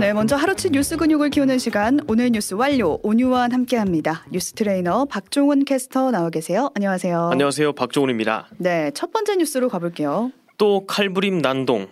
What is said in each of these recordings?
네, 먼저 하루치 뉴스 근육을 키우는 시간 오늘 뉴스 완료 오뉴완 함께합니다. 뉴스 트레이너 박종훈 캐스터 나와 계세요. 안녕하세요. 안녕하세요. 박종훈입니다. 네, 첫 번째 뉴스로 가볼게요. 또 칼부림 난동.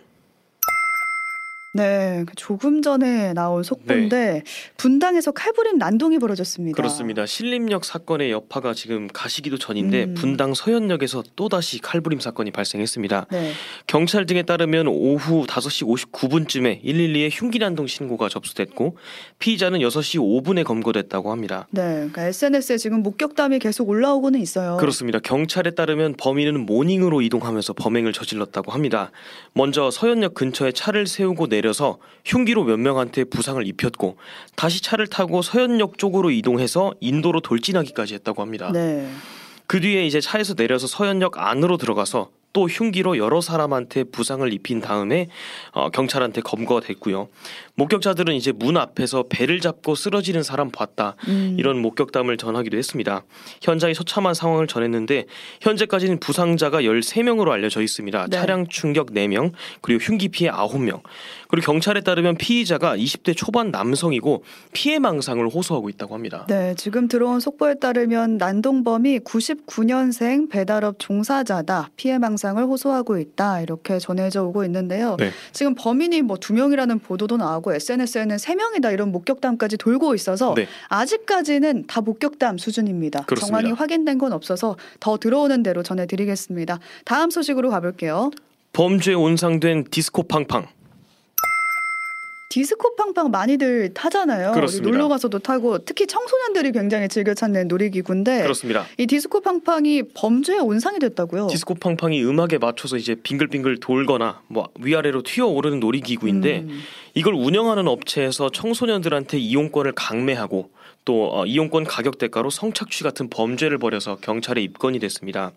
네, 조금 전에 나온 속보인데 분당에서 칼부림 난동이 벌어졌습니다. 그렇습니다. 신림역 사건의 여파가 지금 가시기도 전인데 음. 분당 서현역에서 또 다시 칼부림 사건이 발생했습니다. 네, 경찰 등에 따르면 오후 5시 59분쯤에 112에 흉기 난동 신고가 접수됐고 피의자는 6시 5분에 검거됐다고 합니다. 네, 그러니까 SNS에 지금 목격담이 계속 올라오고는 있어요. 그렇습니다. 경찰에 따르면 범인은 모닝으로 이동하면서 범행을 저질렀다고 합니다. 먼저 서현역 근처에 차를 세우고 내려 서 흉기로 몇 명한테 부상을 입혔고 다시 차를 타고 서현역 쪽으로 이동해서 인도로 돌진하기까지 했다고 합니다. 네, 그 뒤에 이제 차에서 내려서 서현역 안으로 들어가서 또 흉기로 여러 사람한테 부상을 입힌 다음에 어, 경찰한테 검거됐고요. 목격자들은 이제 문 앞에서 배를 잡고 쓰러지는 사람 봤다 음, 이런 목격담을 전하기도 했습니다. 현장의 처참한 상황을 전했는데 현재까지는 부상자가 13명으로 알려져 있습니다. 네. 차량 충격 4명 그리고 흉기 피해 9명 그리고 경찰에 따르면 피의자가 20대 초반 남성이고 피해 망상을 호소하고 있다고 합니다. 네, 지금 들어온 속보에 따르면 난동범이 99년생 배달업 종사자다. 피해 망상 을 호소하고 있다. 이렇게 전해져 오고 있는데요. 네. 지금 범인이 뭐 두 명이라는 보도도 나오고 SNS에는 세 명이다 이런 목격담까지 돌고 있어서 네. 아직까지는 다 목격담 수준입니다. 그렇습니다. 정황이 확인된 건 없어서 더 들어오는 대로 전해드리겠습니다. 다음 소식으로 가볼게요. 범죄 온상된 디스코 팡팡 디스코 팡팡 많이들 타잖아요. 그렇습니다. 놀러 가서도 타고 특히 청소년들이 굉장히 즐겨 찾는 놀이기구인데 그렇습니다. 이 디스코 팡팡이 범죄의 온상이 됐다고요. 디스코 팡팡이 음악에 맞춰서 이제 빙글빙글 돌거나 뭐 위아래로 튀어오르는 놀이기구인데 음, 이걸 운영하는 업체에서 청소년들한테 이용권을 강매하고 또 어, 이용권 가격 대가로 성착취 같은 범죄를 벌여서 경찰에 입건이 됐습니다.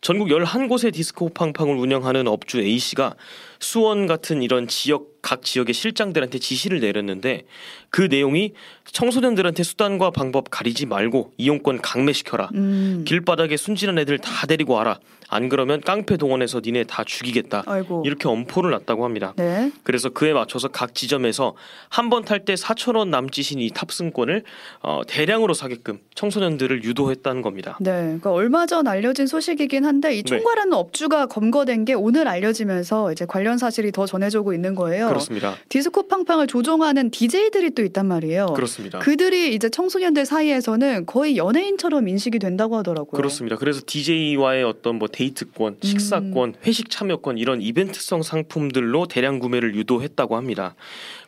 전국 11곳의 디스코 팡팡을 운영하는 업주 A씨가 수원 같은 이런 지역 각 지역의 실장들한테 지시를 내렸는데 그 내용이 청소년들한테 수단과 방법 가리지 말고 이용권 강매시켜라. 음. 길바닥에 순진한 애들 다 데리고 와라. 안 그러면 깡패 동원해서 니네 다 죽이겠다. 아이고. 이렇게 엄포를 놨다고 합니다. 네. 그래서 그에 맞춰서 각 지점에서 한 번 탈 때 4천 원 남짓인 이 탑승권을 어, 대량으로 사게끔 청소년들을 유도했다는 겁니다. 네. 그러니까 얼마 전 알려진 소식이긴 한데 이 네. 총괄하는 업주가 검거된 게 오늘 알려지면서 이제 관련 사실이 더 전해지고 있는 거예요. 그렇습니다. 디스코 팡팡을 조종하는 DJ들이 또 있단 말이에요. 그렇습니다. 그들이 이제 청소년들 사이에서는 거의 연예인처럼 인식이 된다고 하더라고요. 그렇습니다. 그래서 DJ와의 어떤 뭐 데이트권, 식사권, 회식 참여권 이런 이벤트성 상품들로 대량 구매를 유도했다고 합니다.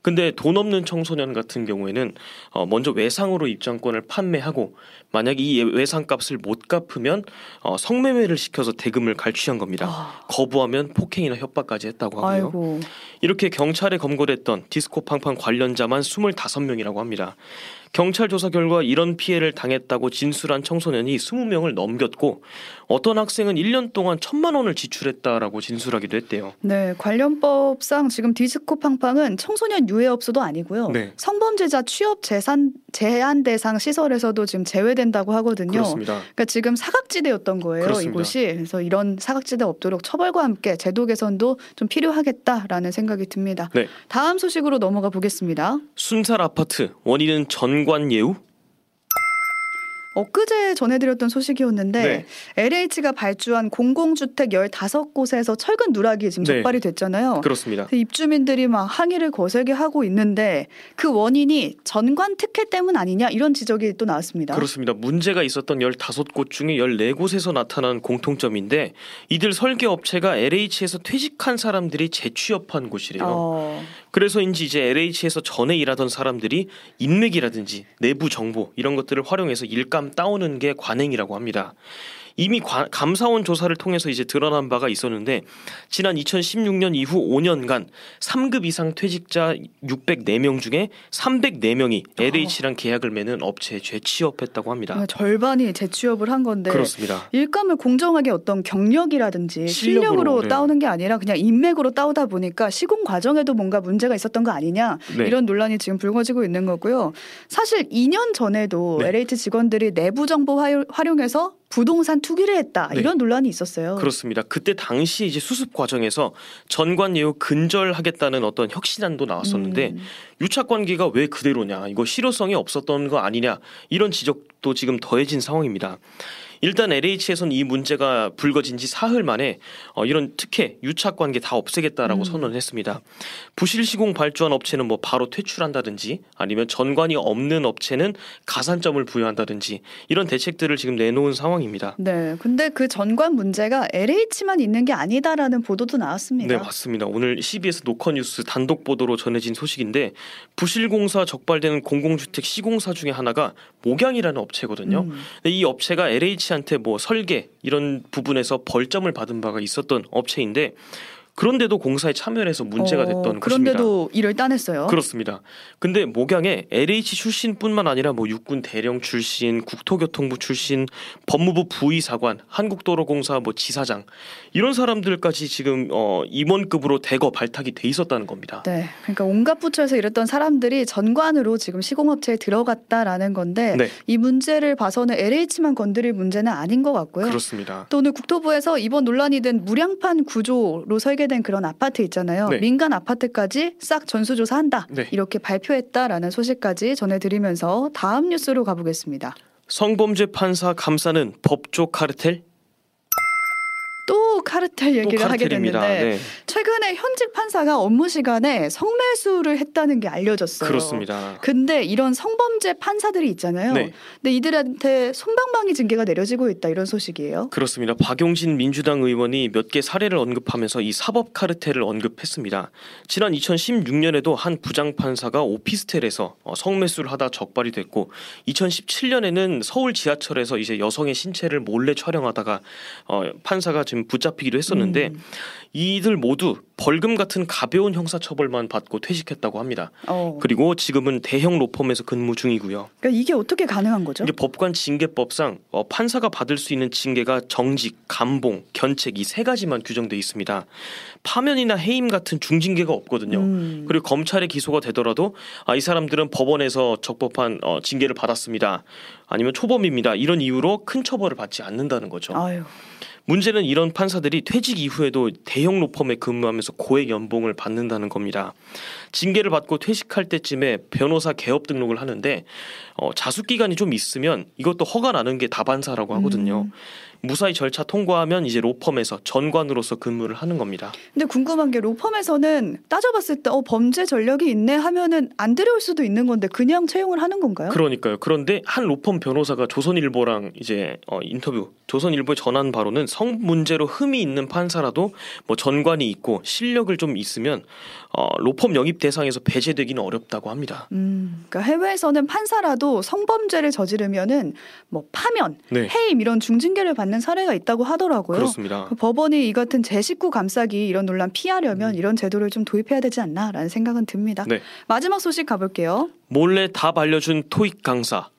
근데 돈 없는 청소년 같은 경우에는 어, 먼저 외상으로 입장권을 판매하고 만약 이 외상값을 못 갚으면 어, 성매매를 시켜서 대금을 갈취한 겁니다. 아, 거부하면 폭행이나 협박까지 했다고 하고요. 아이고. 이렇게 경찰에 검거됐던 디스코 팡팡 관련자만 25명이라고 합니다. 경찰 조사 결과 이런 피해를 당했다고 진술한 청소년이 20명을 넘겼고 어떤 학생은 1년 동안 천만 원을 지출했다라고 진술하기도 했대요. 네, 관련법상 지금 디스코 팡팡은 청소년 유해업소도 아니고요. 네. 성범죄자 취업 재산 제한 대상 시설에서도 지금 제외된다고 하거든요. 그렇습니다. 그러니까 지금 사각지대였던 거예요, 그렇습니다. 이곳이. 그래서 이런 사각지대 없도록 처벌과 함께 제도 개선도 좀 필요하겠다라는 생각이 듭니다. 네. 다음 소식으로 넘어가 보겠습니다. 순살 아파트 원인은 전관 예우? 엊그제 전해드렸던 소식이었는데 네. LH가 발주한 공공주택 15곳에서 철근 누락이 지금 네. 적발이 됐잖아요. 그렇습니다. 그 입주민들이 막 항의를 거세게 하고 있는데 그 원인이 전관 특혜 때문 아니냐 이런 지적이 또 나왔습니다. 그렇습니다. 문제가 있었던 15곳 중에 14곳에서 나타난 공통점인데 이들 설계 업체가 LH에서 퇴직한 사람들이 재취업한 곳이래요. 어, 그래서인지 이제 LH에서 전에 일하던 사람들이 인맥이라든지 내부 정보 이런 것들을 활용해서 일감 따오는 게 관행이라고 합니다. 이미 관- 감사원 조사를 통해서 이제 드러난 바가 있었는데 지난 2016년 이후 5년간 3급 이상 퇴직자 604명 중에 304명이 LH랑 계약을 맺는 업체에 재취업했다고 합니다. 그러니까 절반이 재취업을 한 건데 그렇습니다. 일감을 공정하게 어떤 경력이라든지 실력으로, 실력으로, 네. 따오는 게 아니라 그냥 인맥으로 따오다 보니까 시공 과정에도 뭔가 문제 가 있었던 거 아니냐 네. 이런 논란이 지금 불거지고 있는 거고요. 사실 2년 전에도 네. LH 직원들이 내부 정보 활용- 활용해서 부동산 투기를 했다 네. 이런 논란이 있었어요. 그렇습니다. 그때 당시 이제 수습 과정에서 전관 예우 근절하겠다는 어떤 혁신안도 나왔었는데 음. 유착 관계가 왜 그대로냐 이거 실효성이 없었던 거 아니냐 이런 지적도 지금 더해진 상황입니다. 일단 LH에서는 이 문제가 불거진 지 사흘 만에 어, 이런 특혜 유착 관계 다 없애겠다라고 음. 선언했습니다. 부실 시공 발주한 업체는 뭐 바로 퇴출한다든지 아니면 전관이 없는 업체는 가산점을 부여한다든지 이런 대책들을 지금 내놓은 상황입니다. 네, 근데 그 전관 문제가 LH만 있는 게 아니다라는 보도도 나왔습니다. 네 맞습니다. 오늘 CBS 노컷뉴스 단독 보도로 전해진 소식인데 부실 공사 적발되는 공공주택 시공사 중에 하나가 목양이라는 업체거든요. 음. 이 업체가 LH 한테 뭐 설계 이런 부분에서 벌점을 받은 바가 있었던 업체인데 그런데도 공사에 참여를 해서 문제가 어, 됐던 것입니다. 그런데도 일을 따냈어요. 그렇습니다. 근데 목양에 LH 출신뿐만 아니라 뭐 육군 대령 출신, 국토교통부 출신, 법무부 부의사관, 한국도로공사 뭐 지사장 이런 사람들까지 지금 어 임원급으로 대거 발탁이 돼 있었다는 겁니다. 네, 그러니까 온갖 부처에서 일했던 사람들이 전관으로 지금 시공업체에 들어갔다라는 건데 네. 이 문제를 봐서는 LH만 건드릴 문제는 아닌 것 같고요. 그렇습니다. 또 오늘 국토부에서 이번 논란이 된 무량판 구조로 설계 된 그런 아파트 있잖아요. 네. 민간 아파트까지 싹 전수조사한다. 네. 이렇게 발표했다라는 소식까지 전해드리면서 다음 뉴스로 가보겠습니다. 성범죄 판사 감사는 법조 카르텔 또 카르텔 또 얘기를 하게 카르텔입니다. 됐는데 네, 최근에 현직 판사가 업무 시간에 성매수를 했다는 게 알려졌어요. 그렇습니다. 근데 이런 성범죄 판사들이 있잖아요. 네. 근데 이들한테 손방망이 징계가 내려지고 있다 이런 소식이에요. 그렇습니다. 박용진 민주당 의원이 몇 개 사례를 언급하면서 이 사법 카르텔을 언급했습니다. 지난 2016년에도 한 부장 판사가 오피스텔에서 어, 성매수를 하다 적발이 됐고 2017년에는 서울 지하철에서 이제 여성의 신체를 몰래 촬영하다가 어, 판사가 지금 붙잡히기도 했었는데 음. 이들 모두 벌금 같은 가벼운 형사처벌만 받고 퇴직했다고 합니다. 어. 그리고 지금은 대형 로펌에서 근무 중이고요. 그러니까 이게 어떻게 가능한 거죠? 이게 법관 징계법상 어, 판사가 받을 수 있는 징계가 정직, 감봉, 견책 이 세 가지만 규정돼 있습니다. 파면이나 해임 같은 중징계가 없거든요. 음. 그리고 검찰에 기소가 되더라도 아, 이 사람들은 법원에서 적법한 어, 징계를 받았습니다. 아니면 초범입니다. 이런 이유로 큰 처벌을 받지 않는다는 거죠. 아유. 문제는 이런 판사들이 퇴직 이후에도 대형 로펌에 근무하면서 고액 연봉을 받는다는 겁니다. 징계를 받고 퇴직할 때쯤에 변호사 개업 등록을 하는데 어, 자숙 기간이 좀 있으면 이것도 허가 나는 게 다반사라고 하거든요. 음. 무사히 절차 통과하면 이제 로펌에서 전관으로서 근무를 하는 겁니다. 근데 궁금한 게 로펌에서는 따져봤을 때 어, 범죄 전력이 있네 하면은 안 들여올 수도 있는 건데 그냥 채용을 하는 건가요? 그러니까요. 그런데 한 로펌 변호사가 조선일보랑 이제 어, 인터뷰 조선일보에 전한 바로는 성 문제로 흠이 있는 판사라도 뭐 전관이 있고 실력을 좀 있으면 어, 로펌 영입 대상에서 배제되기는 어렵다고 합니다. 음, 그러니까 해외에서는 판사라도 성범죄를 저지르면은 뭐 파면, 네, 해임 이런 중징계를 받는 사례가 있다고 하더라고요. 그렇습니다. 그 법원이 이 같은 제 식구 감싸기 이런 논란 피하려면 이런 제도를 좀 도입해야 되지 않나라는 생각은 듭니다. 네. 마지막 소식 가볼게요. 몰래 답 알려준 토익 강사.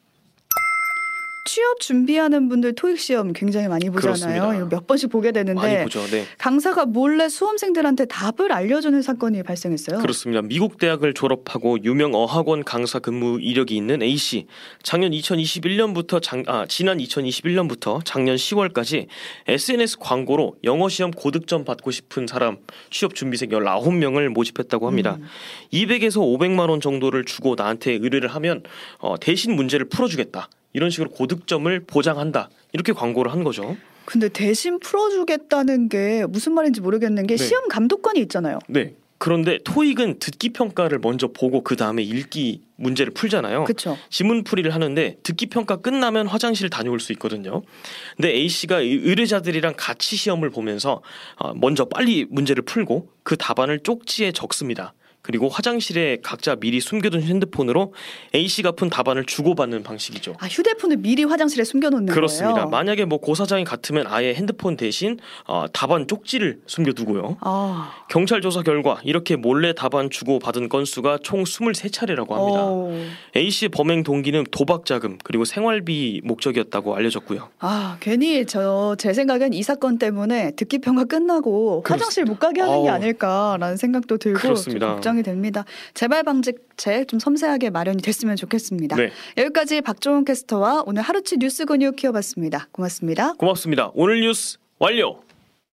취업 준비하는 분들 토익 시험 굉장히 많이 보잖아요. 몇 번씩 보게 되는데 보죠. 네. 강사가 몰래 수험생들한테 답을 알려주는 사건이 발생했어요. 그렇습니다. 미국 대학을 졸업하고 유명 어학원 강사 근무 이력이 있는 A 씨. 작년 2021년부터 장, 아, 지난 2021년부터 작년 10월까지 SNS 광고로 영어 시험 고득점 받고 싶은 사람 취업 준비생 19명을 모집했다고 합니다. 음. 200에서 500만 원 정도를 주고 나한테 의뢰를 하면 어, 대신 문제를 풀어주겠다. 이런 식으로 고득점을 보장한다. 이렇게 광고를 한 거죠. 근데 대신 풀어주겠다는 게 무슨 말인지 모르겠는 게 네. 시험 감독관이 있잖아요. 네. 그런데 토익은 듣기 평가를 먼저 보고 그 다음에 읽기 문제를 풀잖아요. 그렇죠. 지문풀이를 하는데 듣기 평가 끝나면 화장실 다녀올 수 있거든요. 근데 A 씨가 이 의뢰자들이랑 같이 시험을 보면서 어, 먼저 빨리 문제를 풀고 그 답안을 쪽지에 적습니다. 그리고 화장실에 각자 미리 숨겨둔 핸드폰으로 A 씨가 푼 답안을 주고받는 방식이죠. 아 휴대폰을 미리 화장실에 숨겨놓는 그렇습니다. 거예요. 만약에 뭐 고사장이 같으면 아예 핸드폰 대신 어, 답안 쪽지를 숨겨두고요. 아, 경찰 조사 결과 이렇게 몰래 답안 주고 받은 건수가 총 23차례라고 합니다. 어. A 씨 범행 동기는 도박 자금 그리고 생활비 목적이었다고 알려졌고요. 아 괜히 저 제 생각엔 이 사건 때문에 듣기 평가 끝나고 그렇- 화장실 못 가게 하는 게. 아닐까라는 생각도 들고 좀 그렇습니다. 걱정이 됩니다. 재발 방지책 좀 섬세하게 마련이 됐으면 좋겠습니다. 네. 여기까지 박종훈 캐스터와 오늘 하루치 뉴스 근육 키워봤습니다. 고맙습니다. 고맙습니다. 오늘 뉴스 완료.